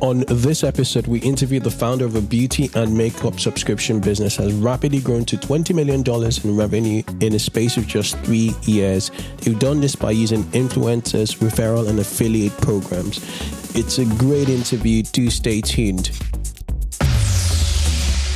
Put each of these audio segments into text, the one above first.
On this episode, we interviewed the founder of a beauty and makeup subscription business has rapidly grown to $20 million in revenue in a space of just three years. They've done this by using influencers, referral, and affiliate programs. It's a great interview. Do stay tuned.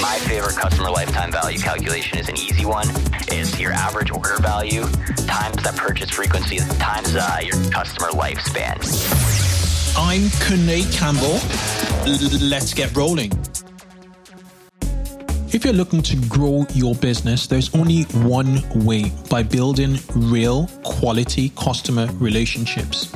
My favorite customer lifetime value calculation is an easy one. It's your average order value times that purchase frequency times uh, your customer lifespan. I'm Kunle Campbell. Let's get rolling. If you're looking to grow your business, there's only one way by building real quality customer relationships.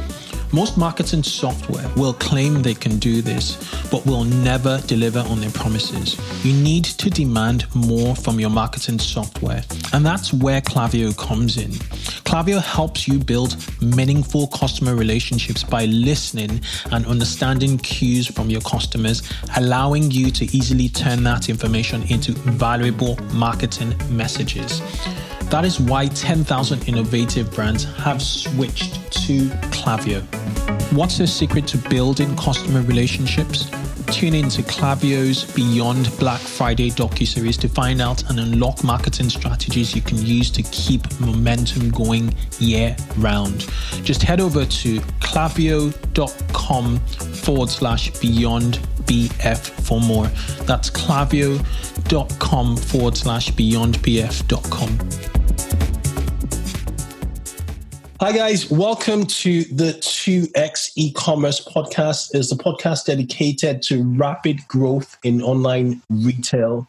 Most marketing software will claim they can do this, but will never deliver on their promises. You need to demand more from your marketing software, and that's where Klaviyo comes in. Klaviyo helps you build meaningful customer relationships by listening and understanding cues from your customers, allowing you to easily turn that information into valuable marketing messages. That is why 10,000 innovative brands have switched to Klaviyo. What's the secret to building customer relationships? Tune in to Klaviyo's Beyond Black Friday docu-series to find out and unlock marketing strategies you can use to keep momentum going year round. Just head over to klaviyo.com forward slash beyond BF for more. That's klaviyo.com forward slash beyondbf.com. Hi guys, welcome to the 2x e-commerce podcast. Is the podcast dedicated to rapid growth in online retail.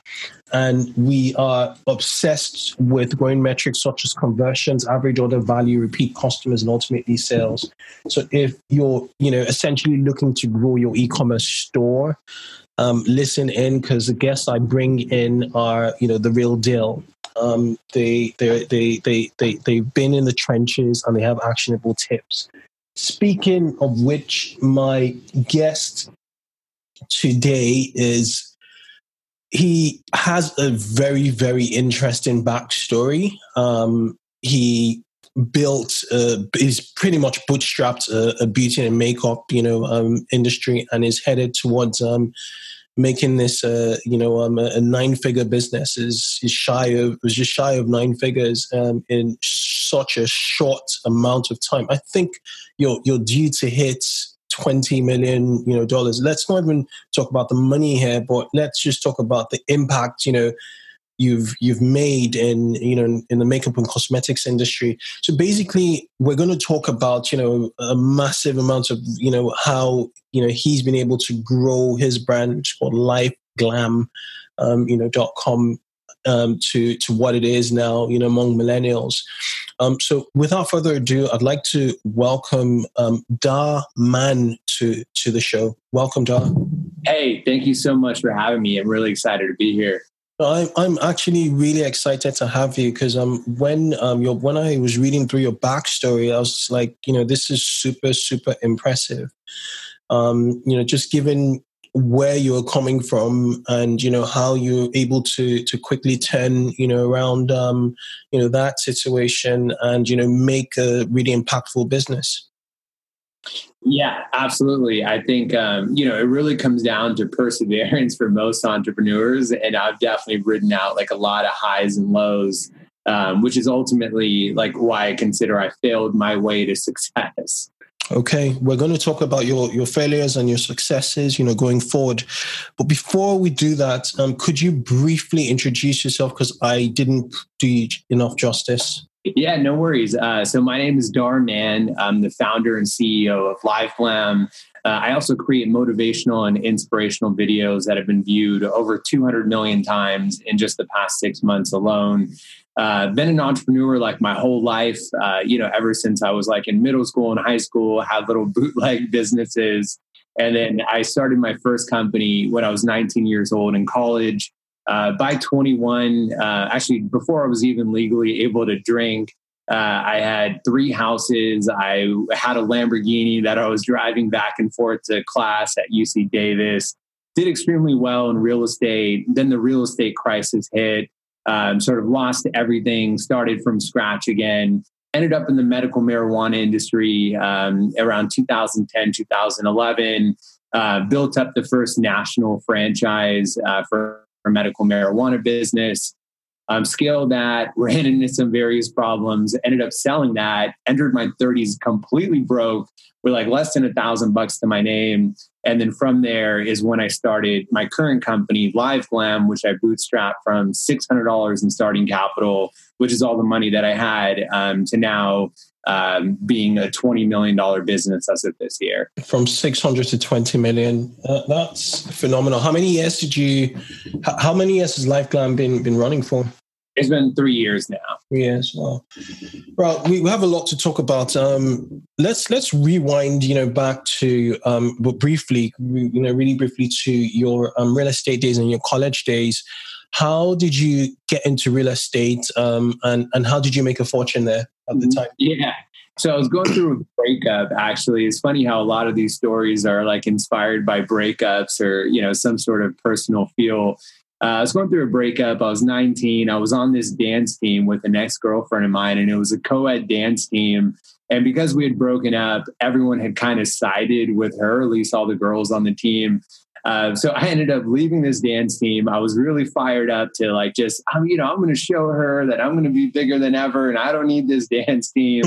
And we are obsessed with growing metrics such as conversions, average order value, repeat customers, and ultimately sales. So if you're, you know, essentially looking to grow your e-commerce store, um, listen in because the guests I bring in are, you know, the real deal. Um, they, they, they, they, they, they've been in the trenches and they have actionable tips. Speaking of which, my guest today is he has a very, very interesting backstory. Um, he built uh, is pretty much bootstrapped a, a, beauty and makeup you know um, industry and is headed towards um, making this uh, you know um, a, nine figure business is is shy of was just shy of nine figures um, in such a short amount of time. I think you're you're due to hit 20 million you know dollars. Let's not even talk about the money here, but let's just talk about the impact. You know you've you've made in you know in the makeup and cosmetics industry. So basically we're going to talk about you know a massive amount of you know how you know he's been able to grow his brand which is called life glam um, you know dot com um, to to what it is now you know among millennials. Um, so without further ado i'd like to welcome um, Dhar Mann to to the show. Welcome da hey thank you so much for having me. I'm really excited to be here I'm I'm actually really excited to have you because um when um your when I was reading through your backstory, I was like, you know, this is super super impressive. Um, you know, just given where you're coming from and you know how you're able to to quickly turn you know around um you know that situation and you know make a really impactful business yeah, absolutely. I think um, you know it really comes down to perseverance for most entrepreneurs, and I've definitely ridden out like a lot of highs and lows, um, which is ultimately like why I consider I failed my way to success. Okay, we're going to talk about your your failures and your successes, you know, going forward. But before we do that, um, could you briefly introduce yourself because I didn't do enough justice? Yeah, no worries. Uh, so my name is Dhar Mann. I'm the founder and CEO of LiveGlam. Uh, I also create motivational and inspirational videos that have been viewed over 200 million times in just the past six months alone. Uh, been an entrepreneur like my whole life, uh, you know, ever since I was like in middle school and high school, had little bootleg businesses. And then I started my first company when I was 19 years old in college. Uh, by 21, uh, actually, before I was even legally able to drink, uh, I had three houses. I had a Lamborghini that I was driving back and forth to class at UC Davis. Did extremely well in real estate. Then the real estate crisis hit. Um, sort of lost everything. Started from scratch again. Ended up in the medical marijuana industry um, around 2010, 2011. Uh, built up the first national franchise uh, for our medical marijuana business. Um, scaled that, ran into some various problems, ended up selling that, entered my 30s completely broke with like less than a thousand bucks to my name. And then from there is when I started my current company, Live Glam, which I bootstrapped from $600 in starting capital, which is all the money that I had um, to now um, being a $20 million business as of this year. From 600 to 20 million. Uh, that's phenomenal. How many years did you, how many years has LiveGlam been, been running for? It's been three years now. Three years. Well, well, we have a lot to talk about. Um, let's let's rewind, you know, back to um, briefly, you know, really briefly to your um, real estate days and your college days. How did you get into real estate, um, and and how did you make a fortune there at the mm-hmm. time? Yeah. So I was going through a breakup. Actually, it's funny how a lot of these stories are like inspired by breakups or you know some sort of personal feel. Uh, I was going through a breakup. I was 19. I was on this dance team with an ex girlfriend of mine, and it was a co ed dance team. And because we had broken up, everyone had kind of sided with her, at least all the girls on the team. Uh, so I ended up leaving this dance team. I was really fired up to like just, I'm, you know, I'm going to show her that I'm going to be bigger than ever, and I don't need this dance team.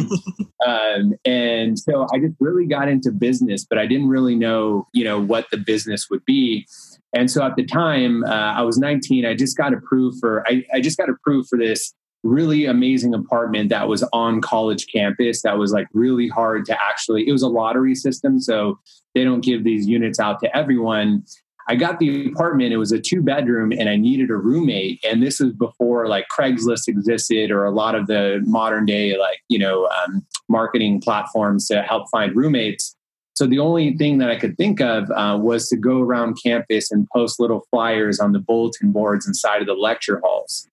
um, and so I just really got into business, but I didn't really know, you know, what the business would be. And so at the time, uh, I was 19. I just got approved for I, I just got approved for this really amazing apartment that was on college campus. That was like really hard to actually. It was a lottery system, so they don't give these units out to everyone. I got the apartment. It was a two bedroom, and I needed a roommate. And this was before like Craigslist existed, or a lot of the modern day like you know um, marketing platforms to help find roommates. So the only thing that I could think of uh, was to go around campus and post little flyers on the bulletin boards inside of the lecture halls.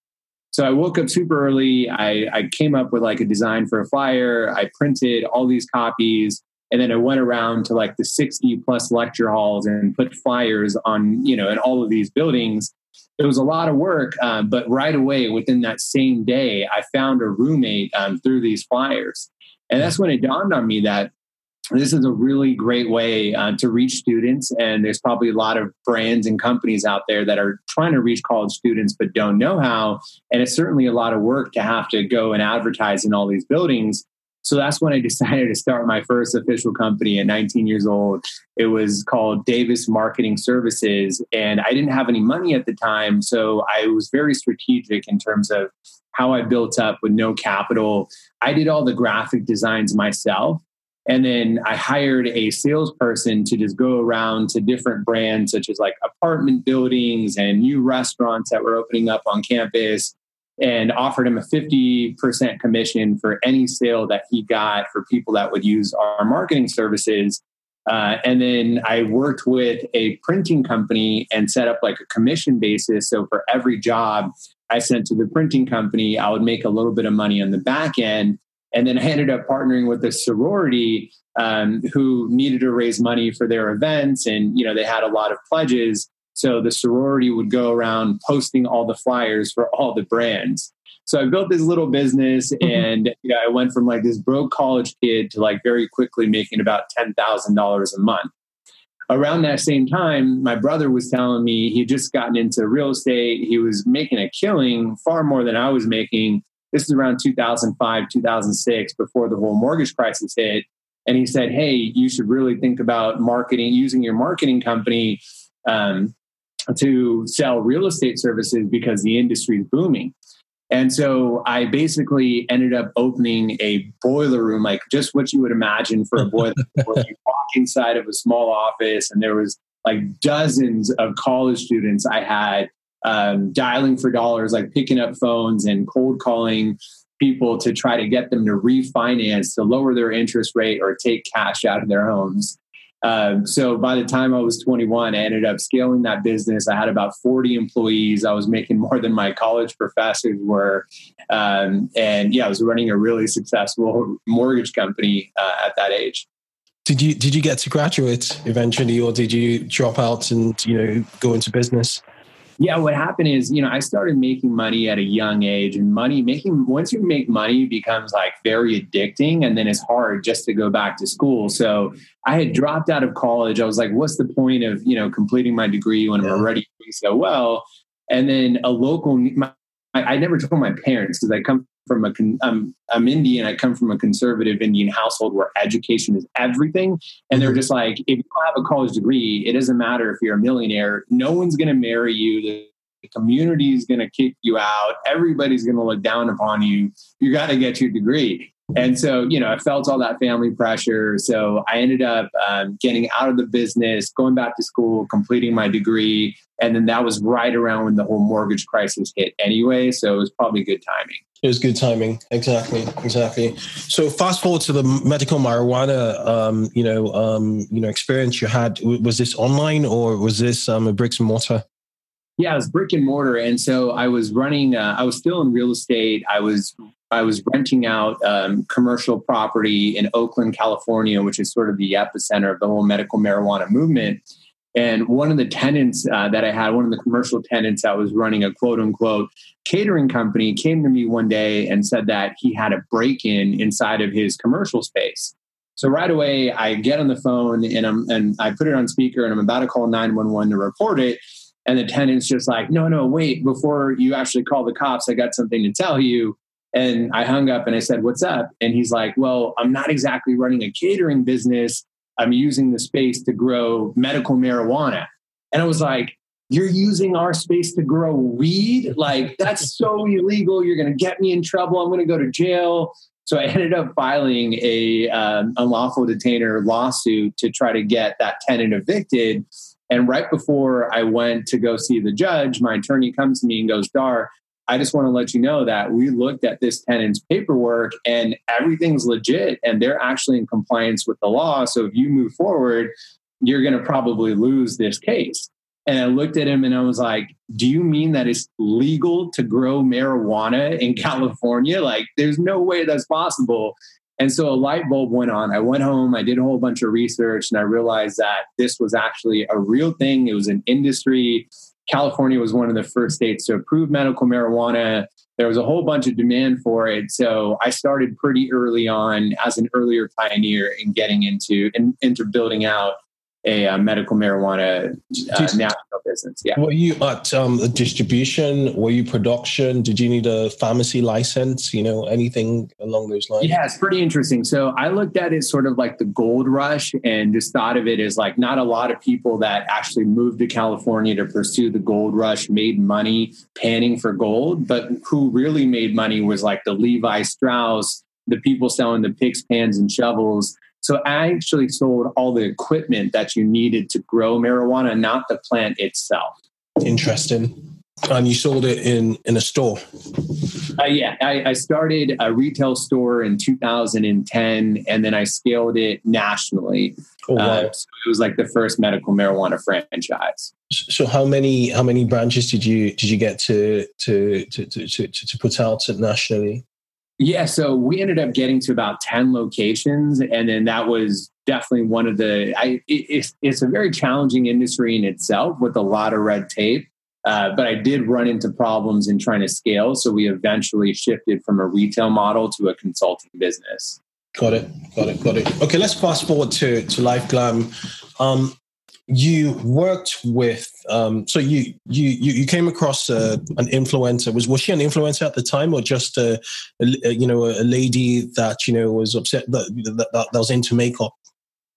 So I woke up super early. I, I came up with like a design for a flyer. I printed all these copies. And then I went around to like the 60 plus lecture halls and put flyers on, you know, in all of these buildings. It was a lot of work, um, but right away within that same day, I found a roommate um, through these flyers. And that's when it dawned on me that this is a really great way uh, to reach students and there's probably a lot of brands and companies out there that are trying to reach college students but don't know how and it's certainly a lot of work to have to go and advertise in all these buildings. So that's when i decided to start my first official company at 19 years old. It was called davis marketing services and i didn't have any money at the time so i was very strategic in terms of how i built up with no capital. I did all the graphic designs myself and then I hired a salesperson to just go around to different brands, such as like apartment buildings and new restaurants that were opening up on campus, and offered him a 50% commission for any sale that he got for people that would use our marketing services. Uh, and then I worked with a printing company and set up like a commission basis. So for every job I sent to the printing company, I would make a little bit of money on the back end and then I ended up partnering with a sorority um, who needed to raise money for their events, and you know they had a lot of pledges. So the sorority would go around posting all the flyers for all the brands. So I built this little business, mm-hmm. and you know, I went from like this broke college kid to like very quickly making about ten thousand dollars a month. Around that same time, my brother was telling me he had just gotten into real estate. He was making a killing, far more than I was making, this is around 2005, 2006, before the whole mortgage crisis hit. And he said, Hey, you should really think about marketing, using your marketing company um, to sell real estate services because the industry is booming. And so I basically ended up opening a boiler room, like just what you would imagine for a boiler room. you walk inside of a small office, and there was like dozens of college students I had um, dialing for dollars, like picking up phones and cold calling people to try to get them to refinance to lower their interest rate or take cash out of their homes. Um, so by the time I was 21, I ended up scaling that business. I had about 40 employees. I was making more than my college professors were. Um, and yeah, I was running a really successful mortgage company uh, at that age. Did you did you get to graduate eventually, or did you drop out and you know go into business? Yeah, what happened is, you know, I started making money at a young age, and money making once you make money becomes like very addicting, and then it's hard just to go back to school. So I had dropped out of college. I was like, what's the point of you know completing my degree when I'm already doing so well? And then a local, my, I never told my parents because I come from a I'm I'm Indian. I come from a conservative Indian household where education is everything, and they're mm-hmm. just like, if you don't have a college degree, it doesn't matter if you're a millionaire. No one's going to marry you. The community is going to kick you out. Everybody's going to look down upon you. You got to get your degree. And so, you know, I felt all that family pressure. So I ended up um, getting out of the business, going back to school, completing my degree. And then that was right around when the whole mortgage crisis hit anyway. So it was probably good timing. It was good timing. Exactly. Exactly. So fast forward to the medical marijuana, um, you know, um, you know, experience you had. Was this online or was this um, a bricks and mortar? Yeah, it was brick and mortar, and so I was running. Uh, I was still in real estate. I was I was renting out um, commercial property in Oakland, California, which is sort of the epicenter of the whole medical marijuana movement. And one of the tenants uh, that I had, one of the commercial tenants that was running a quote unquote catering company, came to me one day and said that he had a break in inside of his commercial space. So right away, I get on the phone and I'm and I put it on speaker and I'm about to call 911 to report it. And the tenant's just like, no, no, wait, before you actually call the cops, I got something to tell you. And I hung up and I said, what's up? And he's like, well, I'm not exactly running a catering business. I'm using the space to grow medical marijuana. And I was like, you're using our space to grow weed? Like, that's so illegal. You're going to get me in trouble. I'm going to go to jail. So I ended up filing a um, unlawful detainer lawsuit to try to get that tenant evicted. And right before I went to go see the judge, my attorney comes to me and goes, Dhar, I just want to let you know that we looked at this tenant's paperwork and everything's legit and they're actually in compliance with the law. So if you move forward, you're going to probably lose this case. And I looked at him and I was like, Do you mean that it's legal to grow marijuana in California? Like, there's no way that's possible. And so a light bulb went on. I went home, I did a whole bunch of research, and I realized that this was actually a real thing. It was an industry. California was one of the first states to approve medical marijuana. There was a whole bunch of demand for it. So I started pretty early on as an earlier pioneer in getting into in, into building out a uh, medical marijuana uh, national business. Yeah. Were you at um, distribution? Were you production? Did you need a pharmacy license? You know, anything along those lines? Yeah, it's pretty interesting. So I looked at it sort of like the gold rush and just thought of it as like not a lot of people that actually moved to California to pursue the gold rush made money panning for gold, but who really made money was like the Levi Strauss, the people selling the picks, pans, and shovels so I actually sold all the equipment that you needed to grow marijuana, not the plant itself. Interesting. And you sold it in in a store. Uh, yeah, I, I, started a retail store in 2010, and then I scaled it nationally. Oh, wow. uh, so it was like the first medical marijuana franchise. So how many how many branches did you did you get to to to to, to, to put out nationally? Yeah, so we ended up getting to about 10 locations. And then that was definitely one of the, I, it, it's, it's a very challenging industry in itself with a lot of red tape. Uh, but I did run into problems in trying to scale. So we eventually shifted from a retail model to a consulting business. Got it. Got it. Got it. Okay, let's fast forward to, to LiveGlam. Um, you worked with um, so you you you came across uh, an influencer was was she an influencer at the time or just a, a, you know a lady that you know was upset that, that, that was into makeup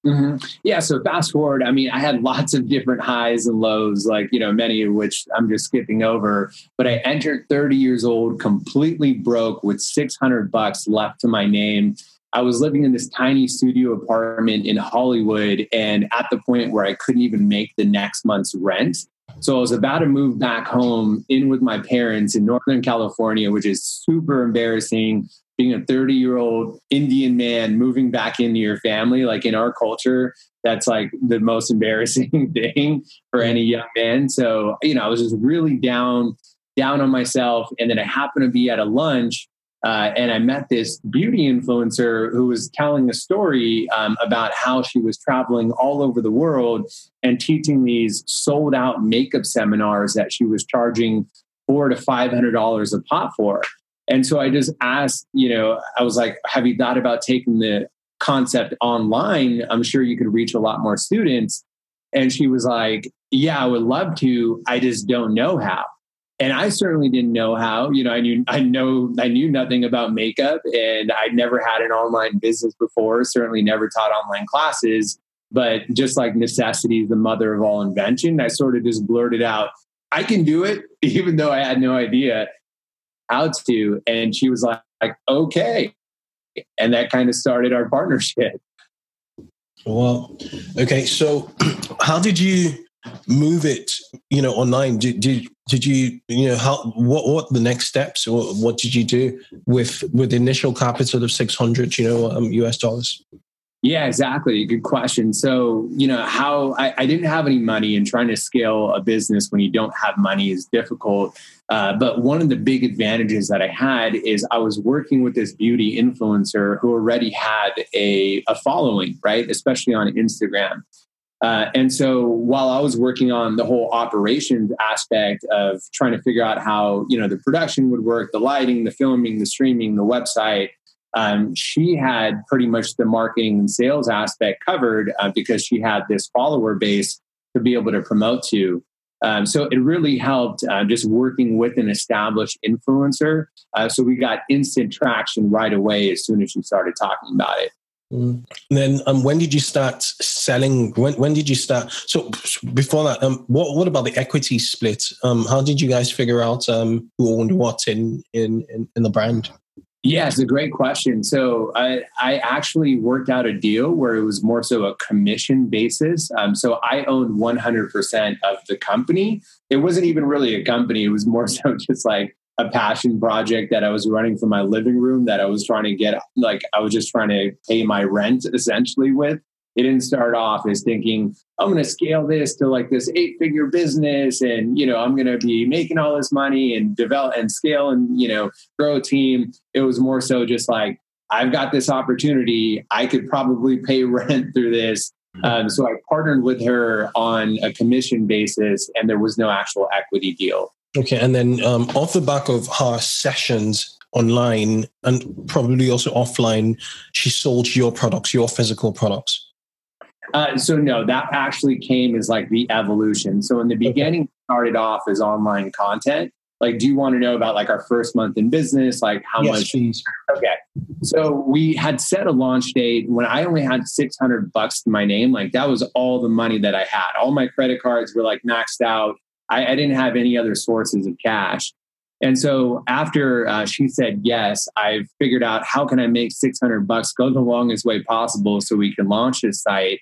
Mm-hmm. Yeah. So fast forward, I mean, I had lots of different highs and lows, like, you know, many of which I'm just skipping over. But I entered 30 years old, completely broke with 600 bucks left to my name. I was living in this tiny studio apartment in Hollywood and at the point where I couldn't even make the next month's rent. So I was about to move back home in with my parents in Northern California, which is super embarrassing being a 30 year old Indian man moving back into your family, like in our culture, that's like the most embarrassing thing for any young man. So, you know, I was just really down, down on myself. And then I happened to be at a lunch uh, and I met this beauty influencer who was telling a story um, about how she was traveling all over the world and teaching these sold out makeup seminars that she was charging four to five hundred dollars a pop for. And so I just asked, you know, I was like, have you thought about taking the concept online? I'm sure you could reach a lot more students. And she was like, yeah, I would love to. I just don't know how. And I certainly didn't know how. You know, I knew I know I knew nothing about makeup and I'd never had an online business before, certainly never taught online classes. But just like necessity is the mother of all invention, I sort of just blurted out, I can do it, even though I had no idea how to. And she was like, like okay. And that kind of started our partnership. Well, okay. So how did you move it, you know, online? Did, did, did you, you know, how, what, what the next steps or what did you do with, with initial capital of 600, you know, um, US dollars? Yeah, exactly. Good question. So, you know, how I, I, didn't have any money and trying to scale a business when you don't have money is difficult. Uh, but one of the big advantages that I had is I was working with this beauty influencer who already had a, a following, right? Especially on Instagram. Uh, and so while I was working on the whole operations aspect of trying to figure out how, you know, the production would work, the lighting, the filming, the streaming, the website, um, she had pretty much the marketing and sales aspect covered uh, because she had this follower base to be able to promote to. Um, so it really helped uh, just working with an established influencer. Uh, so we got instant traction right away as soon as she started talking about it. Mm. Then, um, when did you start selling? When when did you start? So before that, um, what what about the equity split? Um, how did you guys figure out um, who owned what in in in, the brand? Yeah, it's a great question. So I, I actually worked out a deal where it was more so a commission basis. Um, so I owned 100% of the company. It wasn't even really a company. It was more so just like a passion project that I was running from my living room that I was trying to get, like I was just trying to pay my rent essentially with. It didn't start off as thinking i'm going to scale this to like this eight figure business and you know i'm going to be making all this money and develop and scale and you know grow a team. It was more so just like i've got this opportunity. I could probably pay rent through this. Um, so i partnered with her on a commission basis and there was no actual equity deal okay and then um, off the back of her sessions online and probably also offline she sold your products your physical products uh, so no, that actually came as like the evolution. So in the beginning, okay. started off as online content. Like, do you want to know about like our first month in business? Like how yes, much? Please. Okay. So we had set a launch date when I only had 600 bucks to my name. Like that was all the money that I had. All my credit cards were like maxed out. I, I didn't have any other sources of cash. And so after uh, she said yes, I figured out how can I make 600 bucks go the longest way possible so we can launch this site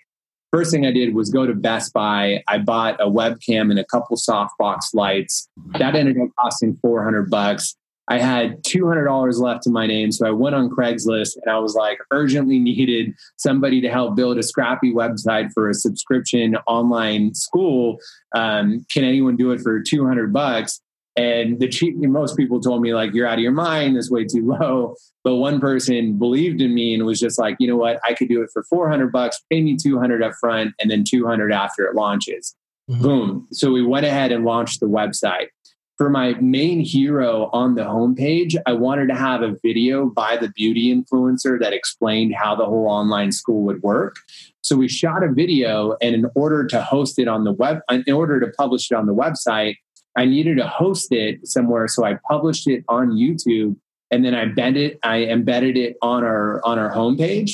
first thing I did was go to Best Buy. I bought a webcam and a couple softbox lights. That ended up costing 400 bucks. I had $200 left in my name. So I went on Craigslist and I was like, urgently needed somebody to help build a scrappy website for a subscription online school. Um, can anyone do it for 200 bucks? And the cheap, most people told me like, you're out of your mind. That's way too low. But one person believed in me and was just like, you know what? I could do it for 400 bucks, pay me 200 up front and then 200 after it launches. Mm-hmm. Boom. So we went ahead and launched the website. For my main hero on the homepage, I wanted to have a video by the beauty influencer that explained how the whole online school would work. So we shot a video, and in order to host it on the web, in order to publish it on the website, I needed to host it somewhere, so I published it on YouTube, and then I embedded I embedded it on our on our homepage.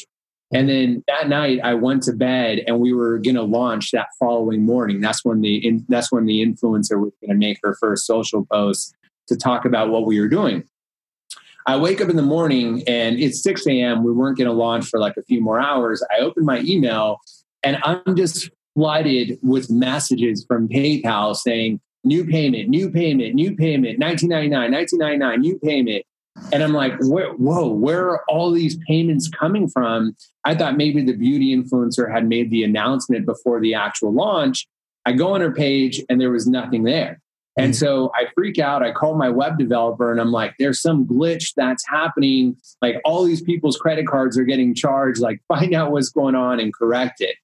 And then that night I went to bed and we were going to launch that following morning. That's when the in, that's when the influencer was going to make her first social post to talk about what we were doing. I wake up in the morning and it's 6 a.m. We weren't going to launch for like a few more hours. I open my email and I'm just flooded with messages from PayPal saying, new payment, new payment, new payment, 1999, 1999, new payment. And I'm like, whoa, where are all these payments coming from? I thought maybe the beauty influencer had made the announcement before the actual launch. I go on her page and there was nothing there. And mm. so I freak out. I call my web developer and I'm like, there's some glitch that's happening. Like all these people's credit cards are getting charged. Like, find out what's going on and correct it.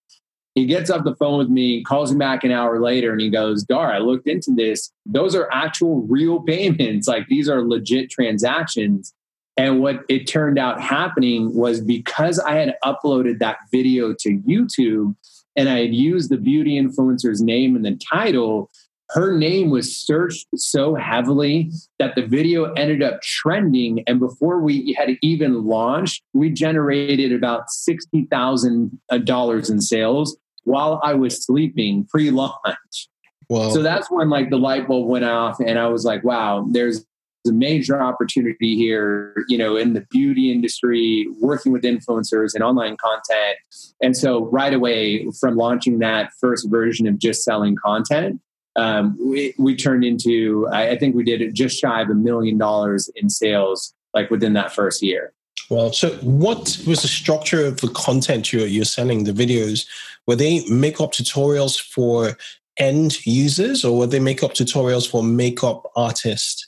He gets off the phone with me, calls me back an hour later, and he goes, Dhar, I looked into this. Those are actual real payments. Like these are legit transactions. And what it turned out happening was because I had uploaded that video to YouTube and I had used the beauty influencer's name in the title, her name was searched so heavily that the video ended up trending. And before we had even launched, we generated about $60,000 uh, in sales while I was sleeping pre launch. Wow. So that's when like the light bulb went off and I was like, wow, there's a major opportunity here, you know, in the beauty industry, working with influencers and online content. And so right away from launching that first version of just selling content, um, we, we turned into, I, I think we did just shy of a million dollars in sales like within that first year. Well, so what was the structure of the content you're, you're selling, the videos? Were they makeup tutorials for end users or were they makeup tutorials for makeup artists?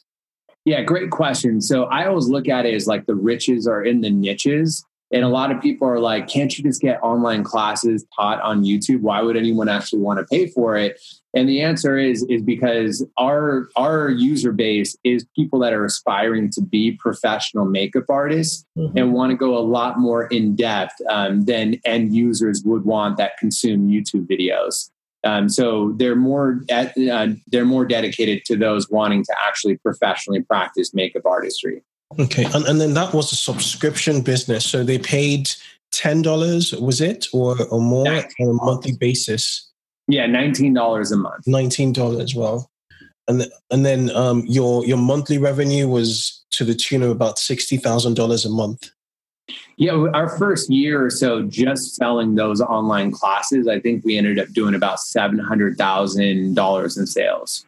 Yeah, great question. So I always look at it as like the riches are in the niches. And a lot of people are like, can't you just get online classes taught on YouTube? Why would anyone actually want to pay for it? And the answer is is because our our user base is people that are aspiring to be professional makeup artists mm-hmm. and want to go a lot more in depth um, than end users would want that consume YouTube videos. Um, so they're more at, uh, they're more dedicated to those wanting to actually professionally practice makeup artistry. Okay, and, and then that was a subscription business. So they paid ten dollars, was it, or or more on a monthly basis? Yeah, nineteen dollars a month. Nineteen dollars. Well, and and then um, your your monthly revenue was to the tune of about sixty thousand dollars a month. Yeah, our first year or so, just selling those online classes, I think we ended up doing about seven hundred thousand dollars in sales.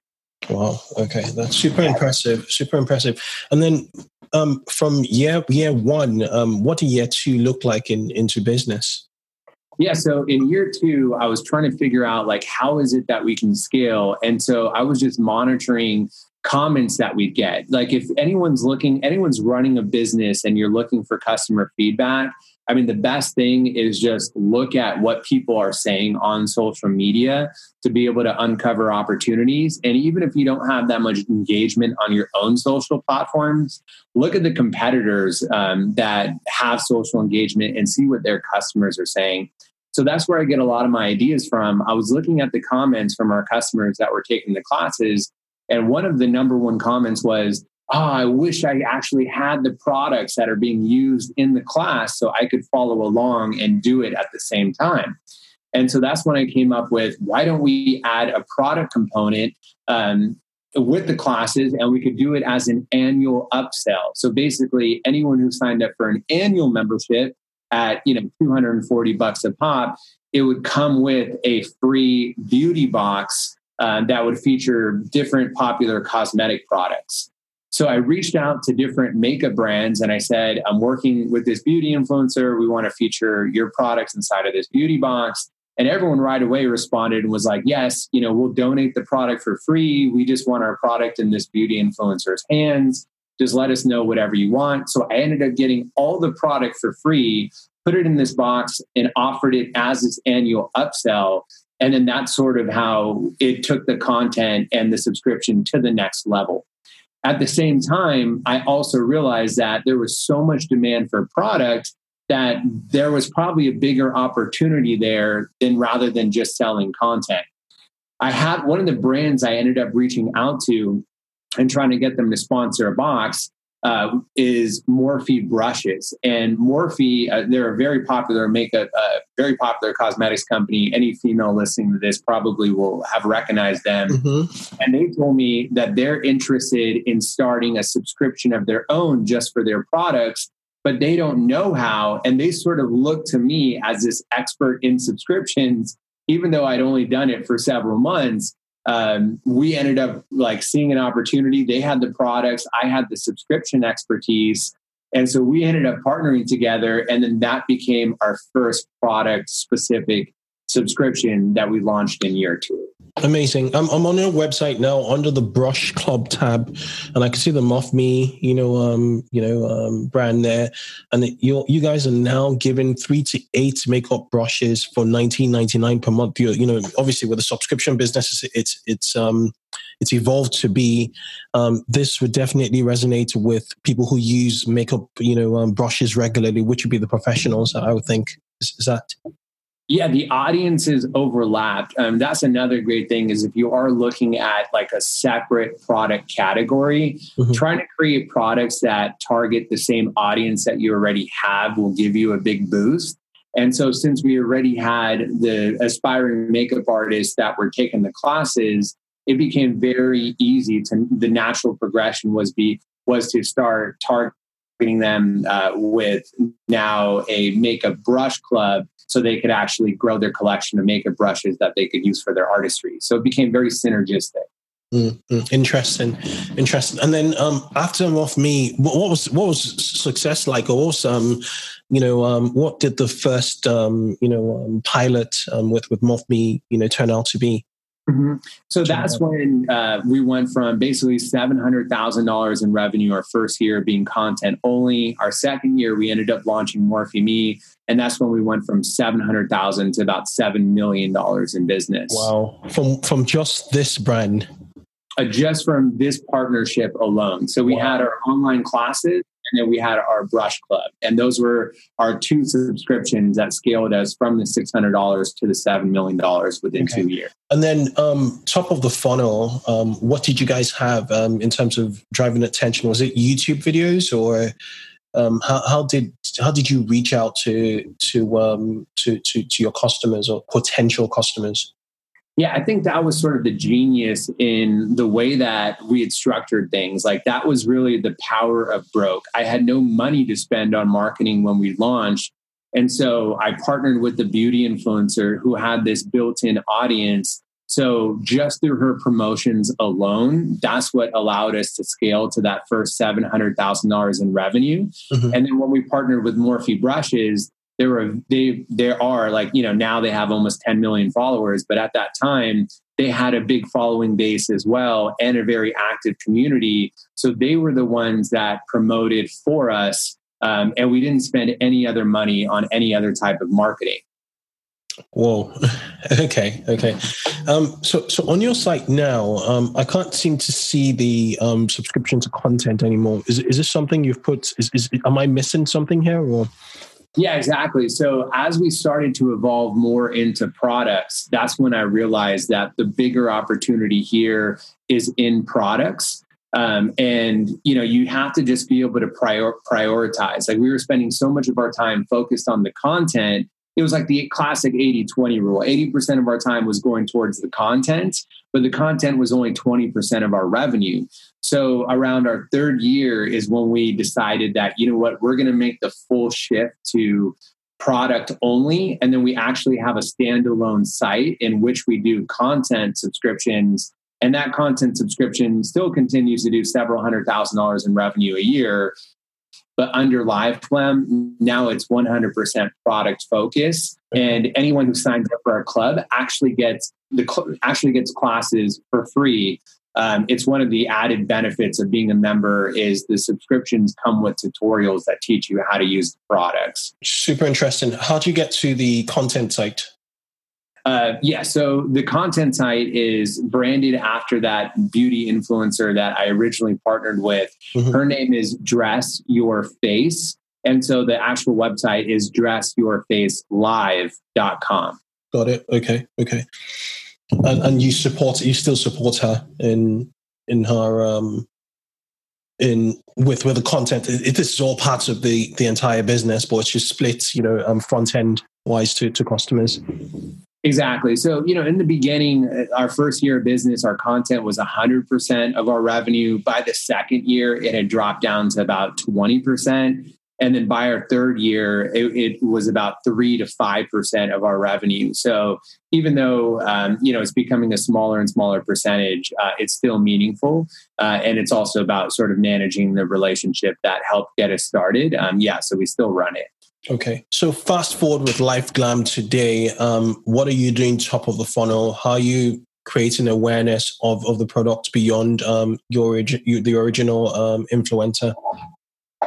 Wow. Okay, that's super impressive. Super impressive. And then um, from year year one, um, what did year two look like in into business? Yeah, so in year two, I was trying to figure out like how is it that we can scale, and so I was just monitoring comments that we get. Like if anyone's looking, anyone's running a business, and you're looking for customer feedback, I mean, the best thing is just look at what people are saying on social media to be able to uncover opportunities. And even if you don't have that much engagement on your own social platforms, look at the competitors um, that have social engagement and see what their customers are saying. So that's where I get a lot of my ideas from. I was looking at the comments from our customers that were taking the classes. And one of the number one comments was, oh, I wish I actually had the products that are being used in the class so I could follow along and do it at the same time. And so that's when I came up with why don't we add a product component um, with the classes and we could do it as an annual upsell. So basically, anyone who signed up for an annual membership at you know 240 bucks a pop, it would come with a free beauty box uh, that would feature different popular cosmetic products. So I reached out to different makeup brands and I said, I'm working with this beauty influencer. We want to feature your products inside of this beauty box. And everyone right away responded and was like, yes, you know, we'll donate the product for free. We just want our product in this beauty influencer's hands. Just let us know whatever you want. So I ended up getting all the product for free, put it in this box, and offered it as its annual upsell. And then that's sort of how it took the content and the subscription to the next level. At the same time, I also realized that there was so much demand for product that there was probably a bigger opportunity there than rather than just selling content. I had one of the brands I ended up reaching out to and trying to get them to sponsor a box. Uh, is Morphe brushes. And Morphe, uh, they're a very popular makeup, uh, very popular cosmetics company. Any female listening to this probably will have recognized them. Mm-hmm. And they told me that they're interested in starting a subscription of their own just for their products, but they don't know how. And they sort of look to me as this expert in subscriptions, even though I'd only done it for several months um, we ended up like seeing an opportunity. They had the products, I had the subscription expertise. And so we ended up partnering together. And then that became our first product specific subscription that we launched in year two. Amazing. I'm, I'm on your website now under the Brush Club tab, and I can see the Morphe Me, you know, um, you know, um, brand there, and you you guys are now giving three to eight makeup brushes for 19.99 per month. You, you know, obviously with a subscription business, it's it's um it's evolved to be. Um, this would definitely resonate with people who use makeup, you know, um, brushes regularly, which would be the professionals. I would think. Is, is that? Yeah, the audiences overlapped. Um, that's another great thing is if you are looking at like a separate product category, mm-hmm. trying to create products that target the same audience that you already have will give you a big boost. And so, since we already had the aspiring makeup artists that were taking the classes, it became very easy to the natural progression was be was to start targeting them uh, with now a makeup brush club so they could actually grow their collection of makeup brushes that they could use for their artistry. So it became very synergistic. Mm-hmm. Interesting, interesting. And then um, after Morphe Me, what, what, was what was success like? Or was um, you know, um, what did the first um, you know um, pilot um, with with Morphe Me you know turn out to be? Mm-hmm. So that's when uh, we went from basically seven hundred thousand dollars in revenue our first year being content only. Our second year, we ended up launching Morphe Me, and that's when we went from seven hundred thousand to about seven million dollars in business. Wow! From from just this brand, uh, just from this partnership alone. So we wow. had our online classes and then we had our brush club and those were our two subscriptions that scaled us from the $600 to the $7 million within okay. two years and then um, top of the funnel um, what did you guys have um, in terms of driving attention was it youtube videos or um, how, how, did how did you reach out to to, um, to to to your customers or potential customers yeah, I think that was sort of the genius in the way that we had structured things. Like that was really the power of broke. I had no money to spend on marketing when we launched. And so I partnered with the beauty influencer who had this built in audience. So just through her promotions alone, that's what allowed us to scale to that first $700,000 in revenue. Mm-hmm. And then when we partnered with Morphe Brushes, there were they there are like you know now they have almost 10 million followers but at that time they had a big following base as well and a very active community so they were the ones that promoted for us um, and we didn't spend any other money on any other type of marketing Whoa. okay. Okay. Um, so, so on your site now, um, I can't seem to see the um, subscription to content anymore. Is is this something you've put? Is, is am I missing something here, or? Yeah, exactly. So as we started to evolve more into products, that's when I realized that the bigger opportunity here is in products. Um, and you know, you have to just be able to prior- prioritize. Like we were spending so much of our time focused on the content it was like the classic 80 20 rule. 80% of our time was going towards the content but the content was only 20% of our revenue. So around our third year is when we decided that you know what we're going to make the full shift to product only and then we actually have a standalone site in which we do content subscriptions and that content subscription still continues to do several hundred thousand dollars in revenue a year but under LiveGlam, now it's 100% product focus. And anyone who signs up for our club actually gets the actually gets classes for free. Um, it's one of the added benefits of being a member is the subscriptions come with tutorials that teach you how to use the products. Super interesting. How do you get to the content site? Uh, yeah, so the content site is branded after that beauty influencer that I originally partnered with. Mm-hmm. Her name is Dress Your Face. And so the actual website is dressyourfacelive.com. Got it. Okay. Okay. And, and you support, you still support her in, in her, um, in with with the content. It, this is all part of the the entire business, but it's just split, you know, um, front end wise to to customers. Exactly. So, you know, in the beginning, uh, our first year of business, our content was 100% of our revenue. By the second year, it had dropped down to about 20%. And then by our third year, it, it was about three to 5% of our revenue. So even though, um, you know, it's becoming a smaller and smaller percentage, uh, it's still meaningful. Uh, and it's also about sort of managing the relationship that helped get us started. Um, yeah, so we still run it. Okay. So fast forward with LiveGlam today. Um, what are you doing top of the funnel? How are you creating awareness of, of the product beyond um, your the original um, influencer?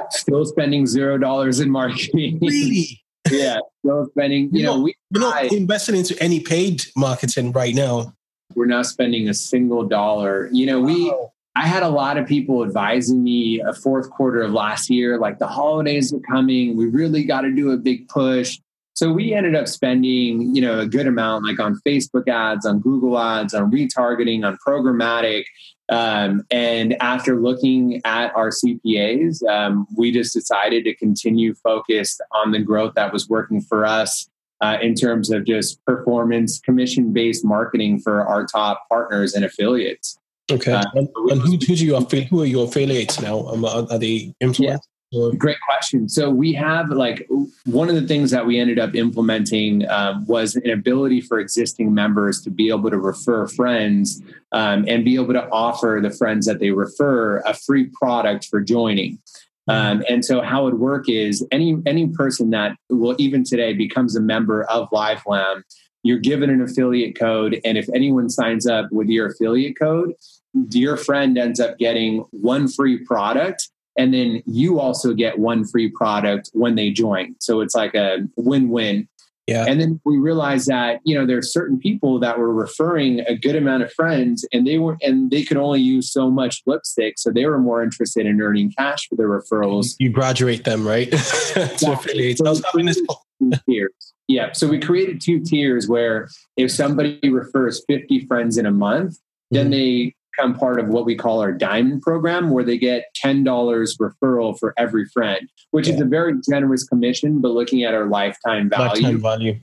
Still spending zero dollars in marketing. Really? yeah. Still spending. You, you know, we we're not investing into any paid marketing right now. We're not spending a single dollar. You know, we I had a lot of people advising me a fourth quarter of last year, like the holidays are coming. We really got to do a big push. So we ended up spending, you know, a good amount like on Facebook ads, on Google ads, on retargeting, on programmatic. Um, and after looking at our CPAs, um, we just decided to continue focused on the growth that was working for us uh, in terms of just performance commission based marketing for our top partners and affiliates. Okay. Uh, and, and who, who do you affiliate? Who are your affiliates now? Um, are, are they influencers? Yeah. Great question. So we have like one of the things that we ended up implementing um, was an ability for existing members to be able to refer friends um, and be able to offer the friends that they refer a free product for joining. Um, and so how it would work is any any person that will even today becomes a member of LiveGlam, you're given an affiliate code, and if anyone signs up with your affiliate code, your friend ends up getting one free product and then you also get one free product when they join so it's like a win-win yeah. And then we realized that, you know, there are certain people that were referring a good amount of friends and they were and they could only use so much lipstick. So they were more interested in earning cash for their referrals. You graduate them, right? to affiliates. tiers. Yeah. So we created two tiers where if somebody refers 50 friends in a month, mm-hmm. then they become part of what we call our diamond program where they get $10 referral for every friend which yeah. is a very generous commission but looking at our lifetime value lifetime value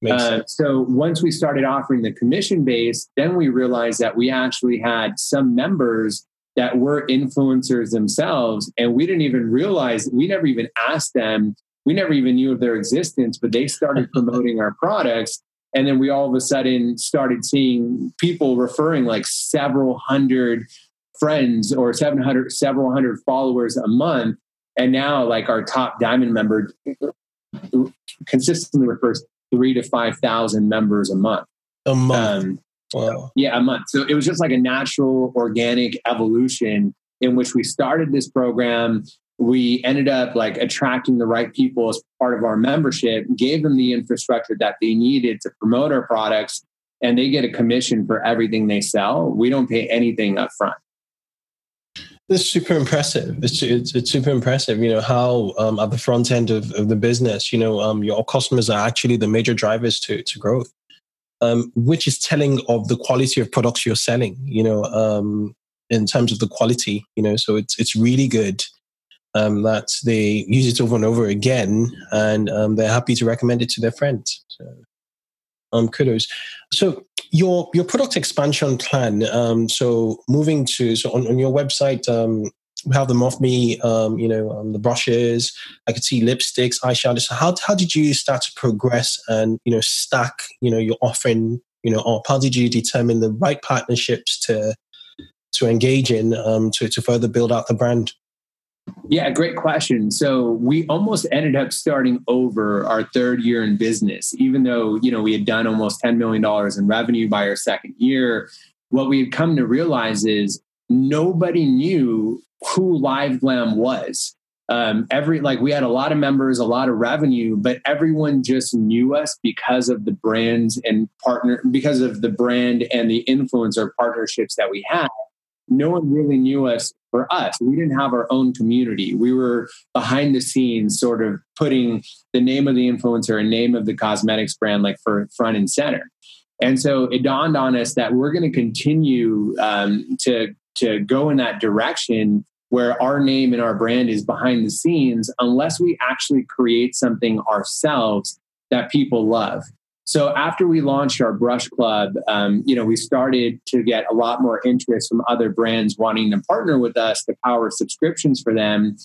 yeah. Uh, so once we started offering the commission base then we realized that we actually had some members that were influencers themselves and we didn't even realize we never even asked them we never even knew of their existence but they started promoting our products and then we all of a sudden started seeing people referring like several hundred friends or 700 several hundred followers a month. And now like our top diamond member consistently refers three to five thousand members a month. A month. Um, wow. yeah a month. So it was just like a natural organic evolution in which we started this program we ended up like attracting the right people as part of our membership, gave them the infrastructure that they needed to promote our products, and they get a commission for everything they sell. We don't pay anything up front. That's super impressive. It's, it's, it's, super impressive, you know, how um, at the front end of, of the business, you know, um, your customers are actually the major drivers to, to growth, um, which is telling of the quality of products you're selling, you know, um, in terms of the quality, you know, so it's, it's really good um, that they use it over and over again, and um, they're happy to recommend it to their friends. So, um, kudos. So your your product expansion plan. Um, so moving to so on, on your website, um, we have the Morphe Me, um, you know, um, the brushes. I could see lipsticks, eyeshadows. So How how did you start to progress and you know stack you know your offering? You know, or how did you determine the right partnerships to to engage in um, to to further build out the brand? Yeah, great question. So we almost ended up starting over our third year in business, even though you know we had done almost ten million dollars in revenue by our second year. What we had come to realize is nobody knew who Live Glam was. Um, every like we had a lot of members, a lot of revenue, but everyone just knew us because of the brands and partner because of the brand and the influencer partnerships that we had no one really knew us for us. We didn't have our own community. We were behind the scenes, sort of putting the name of the influencer and name of the cosmetics brand like for front and center. And so it dawned on us that we're going to continue um, to to go in that direction where our name and our brand is behind the scenes unless we actually create something ourselves that people love. So after we launched our brush club, um, you know, we started to get a lot more interest from other brands wanting to partner with us to power subscriptions for them.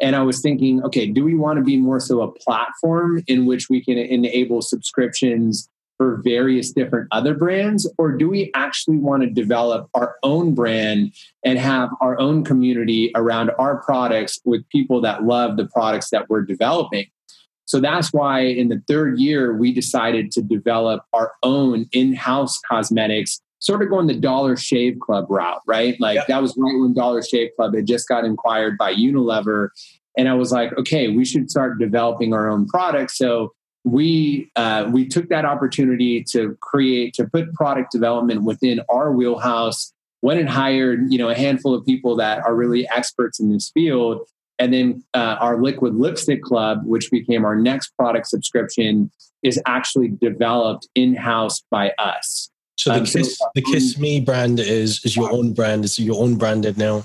And I was thinking, okay, do we want to be more so a platform in which we can enable subscriptions for various different other brands? Or do we actually want to develop our own brand and have our own community around our products with people that love the products that we're developing? So that's why in the third year, we decided to develop our own in house cosmetics, sort of going the Dollar Shave Club route, right? Like yep. that was right when Dollar Shave Club had just got inquired by Unilever. And I was like, okay, we should start developing our own products. So we uh, we took that opportunity to create to put product development within our wheelhouse went and hired you know a handful of people that are really experts in this field and then uh, our liquid lipstick club, which became our next product subscription, is actually developed in house by us. So the um, Kiss, so, the Kiss Me brand is is your own brand. It's your own branded now?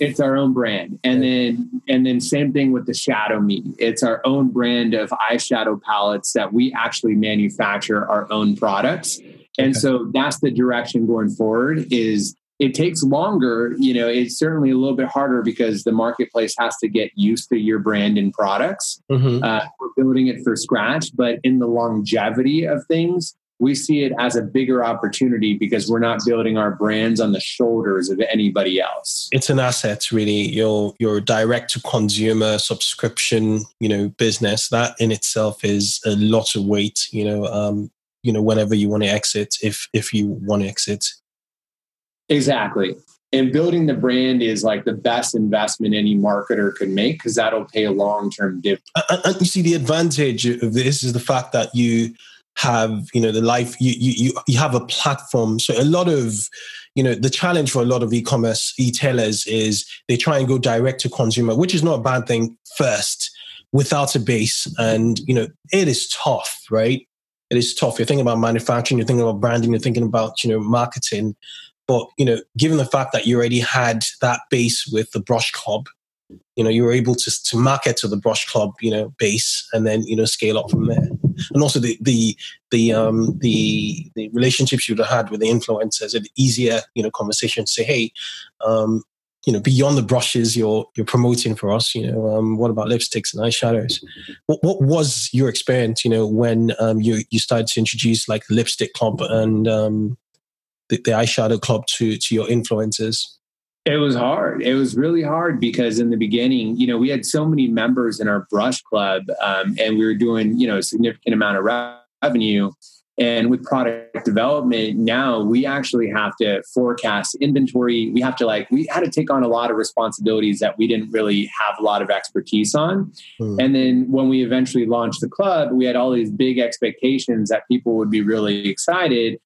It's our own brand, and then and then same thing with the Shadow Me. It's our own brand of eyeshadow palettes that we actually manufacture our own products, and okay. so that's the direction going forward. Is it takes longer you know it's certainly a little bit harder because the marketplace has to get used to your brand and products mm-hmm. uh, we're building it for scratch. But in the longevity of things we see it as a bigger opportunity because we're not building our brands on the shoulders of anybody else. It's an asset really. Your your direct to consumer subscription you know business that in itself is a lot of weight you know um you know whenever you want to exit if if you want to exit Exactly. And building the brand is like the best investment any marketer could make because that'll pay a long term dividend. And you see, the advantage of this is the fact that you have, you know, the life you you you have a platform. So a lot of you know the challenge for a lot of e-commerce e-tailers is they try and go direct to consumer which is not a bad thing first without a base and you know it is tough right it is tough you're thinking about manufacturing you're thinking about branding you're thinking about you know marketing but you know, given the fact that you already had that base with the brush club, you know, you were able to to market to the brush club, you know, base, and then you know scale up from there. And also the the the um the the relationships you'd have had with the influencers, an easier you know conversation to say, hey, um, you know, beyond the brushes you're you're promoting for us, you know, um, what about lipsticks and eyeshadows? What what was your experience, you know, when um, you you started to introduce like the lipstick club and um, the, the eyeshadow club to to your influencers? It was hard. It was really hard because in the beginning, you know, we had so many members in our brush club, um, and we were doing, you know, a significant amount of revenue. And with product development, now we actually have to forecast inventory. We have to like, we had to take on a lot of responsibilities that we didn't really have a lot of expertise on. Hmm. And then when we eventually launched the club, we had all these big expectations that people would be really excited.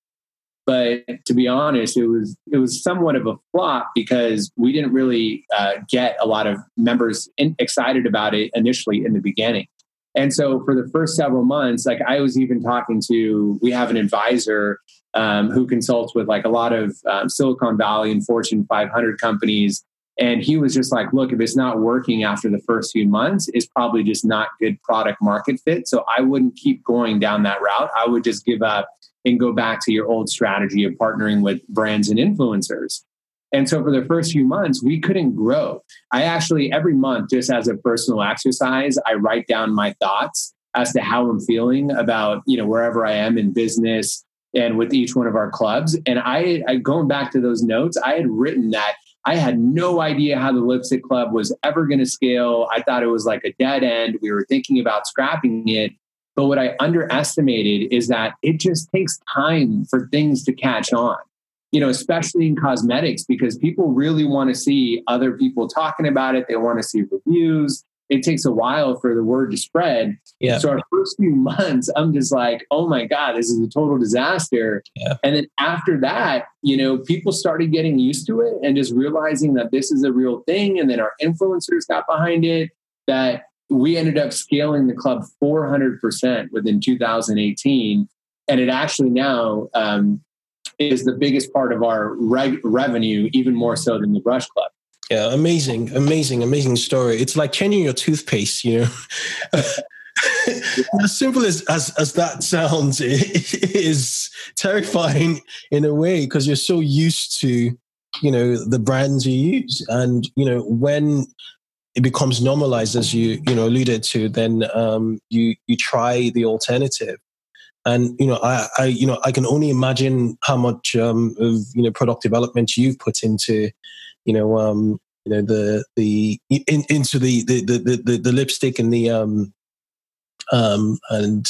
But to be honest, it was it was somewhat of a flop because we didn't really uh, get a lot of members in, excited about it initially in the beginning. And so for the first several months, like I was even talking to, we have an advisor um, who consults with like a lot of um, Silicon Valley and Fortune 500 companies. And he was just like, look, if it's not working after the first few months, it's probably just not good product market fit. So I wouldn't keep going down that route. I would just give up and go back to your old strategy of partnering with brands and influencers. And so for the first few months, we couldn't grow. I actually, every month, just as a personal exercise, I write down my thoughts as to how I'm feeling about, you know, wherever I am in business and with each one of our clubs. And I, I going back to those notes, I had written that I had no idea how the lipstick club was ever going to scale. I thought it was like a dead end. We were thinking about scrapping it. But what I underestimated is that it just takes time for things to catch on, you know, especially in cosmetics, because people really want to see other people talking about it. They want to see reviews. It takes a while for the word to spread. Yeah. So our first few months, I'm just like, oh my God, this is a total disaster. Yeah. And then after that, you know, people started getting used to it and just realizing that this is a real thing. And then our influencers got behind it that we ended up scaling the club 400% within 2018 and it actually now um, is the biggest part of our reg- revenue, even more so than the Brush Club. Yeah, amazing, amazing, amazing story. It's like changing your toothpaste, you know. as simple as, as as that sounds, it is terrifying in a way because you're so used to, you know, the brands you use, and you know when it becomes normalized, as you you know alluded to, then um, you you try the alternative, and you know I, I you know I can only imagine how much um, of you know product development you've put into you know um, you know the the in, into the the, the the the lipstick and the um um and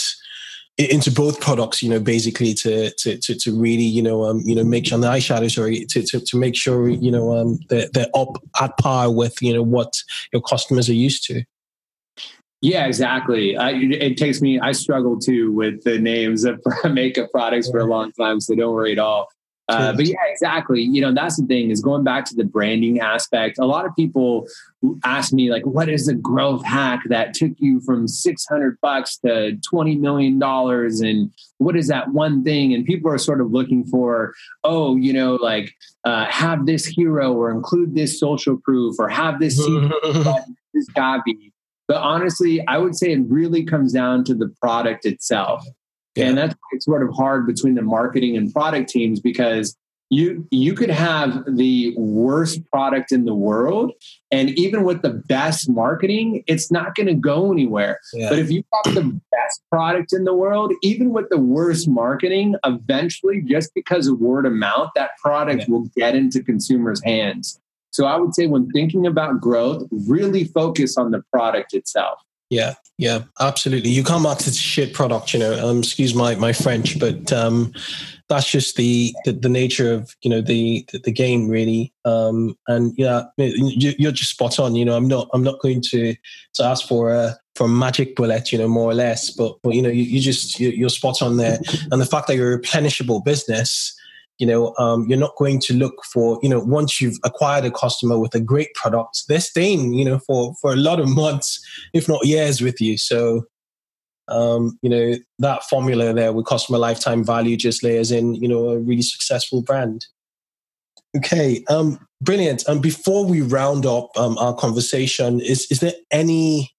into both products, you know, basically to to to, to really, you know, um, you know, make sure the eyeshadow, sorry, to, to to make sure, you know, um, they're, they're up at par with, you know, what your customers are used to. Yeah, exactly. I, it takes me. I struggle too with the names of makeup products for a long time, so don't worry at all. Uh, but yeah, exactly. You know, that's the thing is going back to the branding aspect. A lot of people ask me like, what is the growth hack that took you from 600 bucks to 20 million dollars? And what is that one thing? And people are sort of looking for, oh, you know, like uh, have this hero or include this social proof or have this, this copy. But honestly, I would say it really comes down to the product itself. Yeah. And that's it's sort of hard between the marketing and product teams because you you could have the worst product in the world and even with the best marketing it's not going to go anywhere yeah. but if you have the best product in the world even with the worst marketing eventually just because of word of mouth that product yeah. will get into consumers hands so i would say when thinking about growth really focus on the product itself yeah, yeah, absolutely. You can't market shit product, you know. Um, excuse my my French, but um, that's just the, the, the nature of you know the the, game, really. Um, and yeah, you, are just spot on. You know, I'm not I'm not going to to ask for a for a magic bullet, you know, more or less, but but you know, you, you just you, are spot on there. And the fact that you're a replenishable business you know um, you're not going to look for you know once you've acquired a customer with a great product they're staying you know for for a lot of months if not years with you. So um, you know that formula there with customer lifetime value just layers in you know a really successful brand. Okay um, brilliant. And um, before we round up um, our conversation is is there any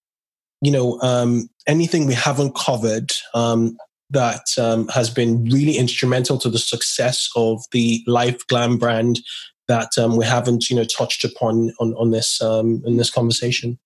you know um, anything we haven't covered um, that um, has been really instrumental to the success of the LiveGlam brand that um, we haven't, you know, touched upon on on this um, in this conversation?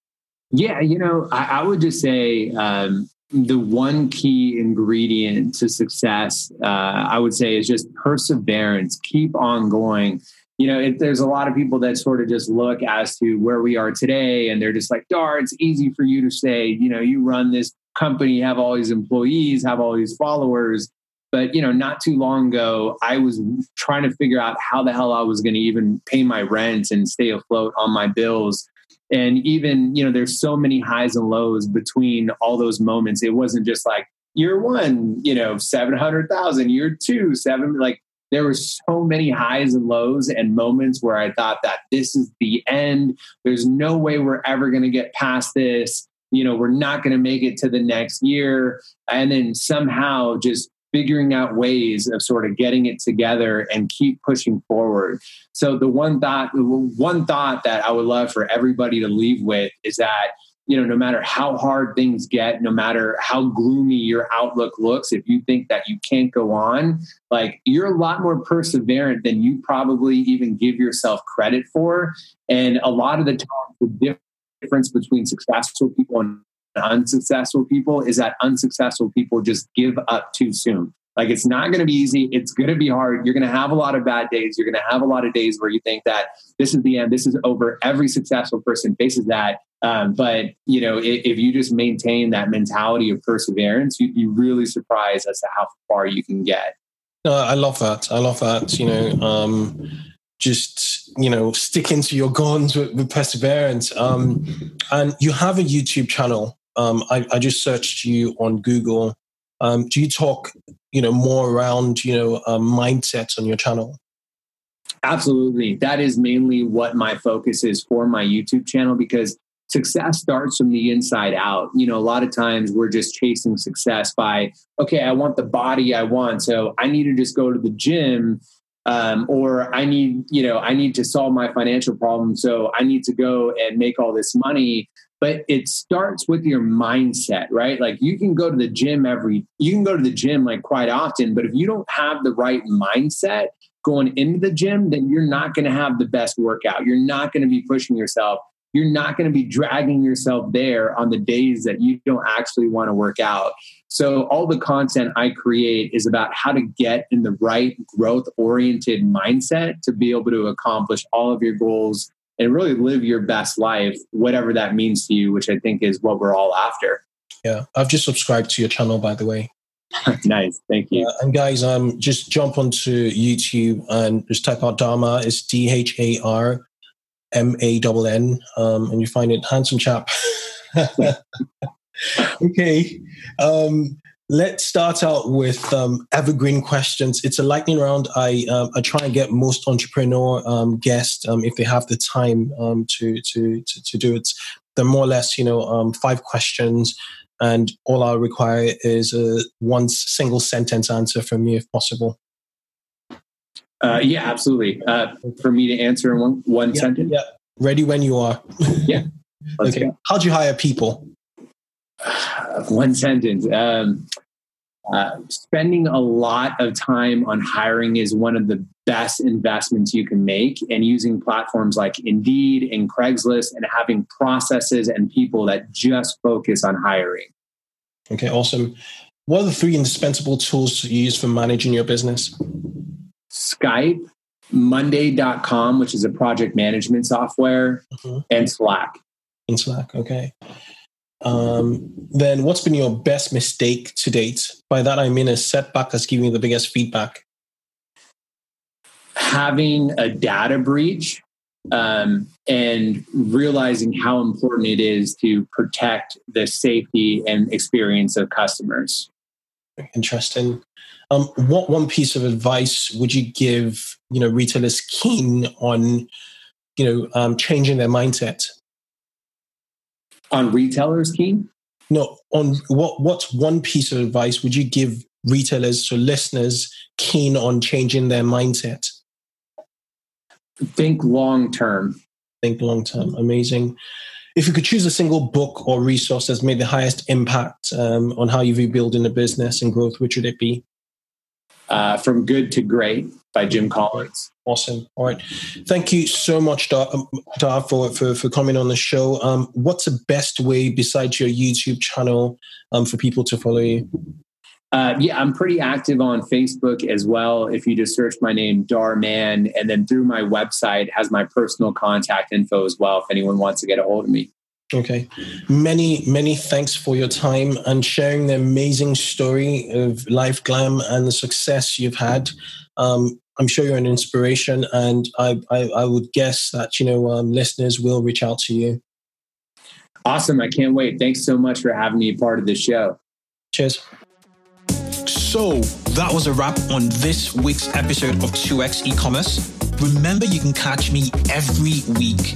Yeah, you know, I, I would just say um, the one key ingredient to success, uh, I would say, is just perseverance. Keep on going. You know, if there's a lot of people that sort of just look as to where we are today, and they're just like, "Dhar, it's easy for you to say, you know, you run this company, have all these employees, have all these followers. But you know, not too long ago, I was trying to figure out how the hell I was going to even pay my rent and stay afloat on my bills. And even you know, there's so many highs and lows between all those moments. It wasn't just like year one, you know, seven hundred thousand, year two, seven. Like there were so many highs and lows and moments where I thought that this is the end. There's no way we're ever going to get past this you know, we're not going to make it to the next year. And then somehow just figuring out ways of sort of getting it together and keep pushing forward. So the one thought, one thought that I would love for everybody to leave with is that, you know, no matter how hard things get, no matter how gloomy your outlook looks, if you think that you can't go on, like you're a lot more perseverant than you probably even give yourself credit for. And a lot of the time, the difference between successful people and unsuccessful people is that unsuccessful people just give up too soon. Like it's not going to be easy. It's going to be hard. You're going to have a lot of bad days. You're going to have a lot of days where you think that this is the end. This is over. Every successful person faces that. Um, but you know, if, if, you just maintain that mentality of perseverance, you'd be really surprised as to how far you can get. I love that. I love that. You know, um, just you know sticking to your guns with, with perseverance um, and you have a youtube channel um, I, I, just searched you on google um, do you talk you know more around you know uh, mindsets on your channel absolutely that is mainly what my focus is for my youtube channel because success starts from the inside out. You know, a lot of times we're just chasing success by, okay, I want the body I want. So I need to just go to the gym. Um, or I need, you know, I need to solve my financial problem. So I need to go and make all this money. But it starts with your mindset, right? Like you can go to the gym every, you can go to the gym like quite often, but if you don't have the right mindset going into the gym, then you're not going to have the best workout. You're not going to be pushing yourself you're not going to be dragging yourself there on the days that you don't actually want to work out. So, all the content I create is about how to get in the right growth oriented mindset to be able to accomplish all of your goals and really live your best life, whatever that means to you, which I think is what we're all after. Yeah, I've just subscribed to your channel, by the way. nice, thank you. Uh, and guys, um, just jump onto YouTube and just type out Dhar Mann. It's D H A R M A N N, um, and you find it handsome chap. okay, um, let's start out with um, evergreen questions. It's a lightning round. I um, I try and get most entrepreneur um, guests um, if they have the time um, to, to to to do it. They're more or less, you know, um, five questions, and all I require is a one single sentence answer from you, if possible. Uh, yeah, absolutely. Uh, for me to answer in one, one yeah, sentence? Yeah. Ready when you are. yeah. okay. Go. How'd you hire people? one sentence. Um, uh, spending a lot of time on hiring is one of the best investments you can make and using platforms like indeed and craigslist and having processes and people that just focus on hiring okay awesome what are the three indispensable tools you use for managing your business Skype, Monday.com, which is a project management software, mm-hmm. and Slack. In Slack, okay. Um, then what's been your best mistake to date? By that I mean a setback that's giving you the biggest feedback. Having a data breach um, and realizing how important it is to protect the safety and experience of customers. Interesting. Um, what one piece of advice would you give, you know, retailers keen on, you know, um, changing their mindset? On retailers keen? No, on what what's one piece of advice would you give retailers, so listeners, keen on changing their mindset? Think long term. Think long term. Amazing. If you could choose a single book or resource that's made the highest impact um, on how you're rebuilding a business and growth, which would it be? uh, From Good to Great by Jim Collins. Awesome. All right. Thank you so much, Dhar, um, Dhar for, for, for coming on the show. Um, what's the best way besides your YouTube channel um, for people to follow you? Uh, yeah, I'm pretty active on Facebook as well. If you just search my name, Dhar Mann, and then through my website has my personal contact info as well if anyone wants to get a hold of me. Okay. Many, many thanks for your time and sharing the amazing story of LiveGlam and the success you've had. Um, I'm sure you're an inspiration, and I, I, I would guess that you know um, listeners will reach out to you. Awesome! I can't wait. Thanks so much for having me part of the show. Cheers. So that was a wrap on this week's episode of 2x e-commerce. Remember, you can catch me every week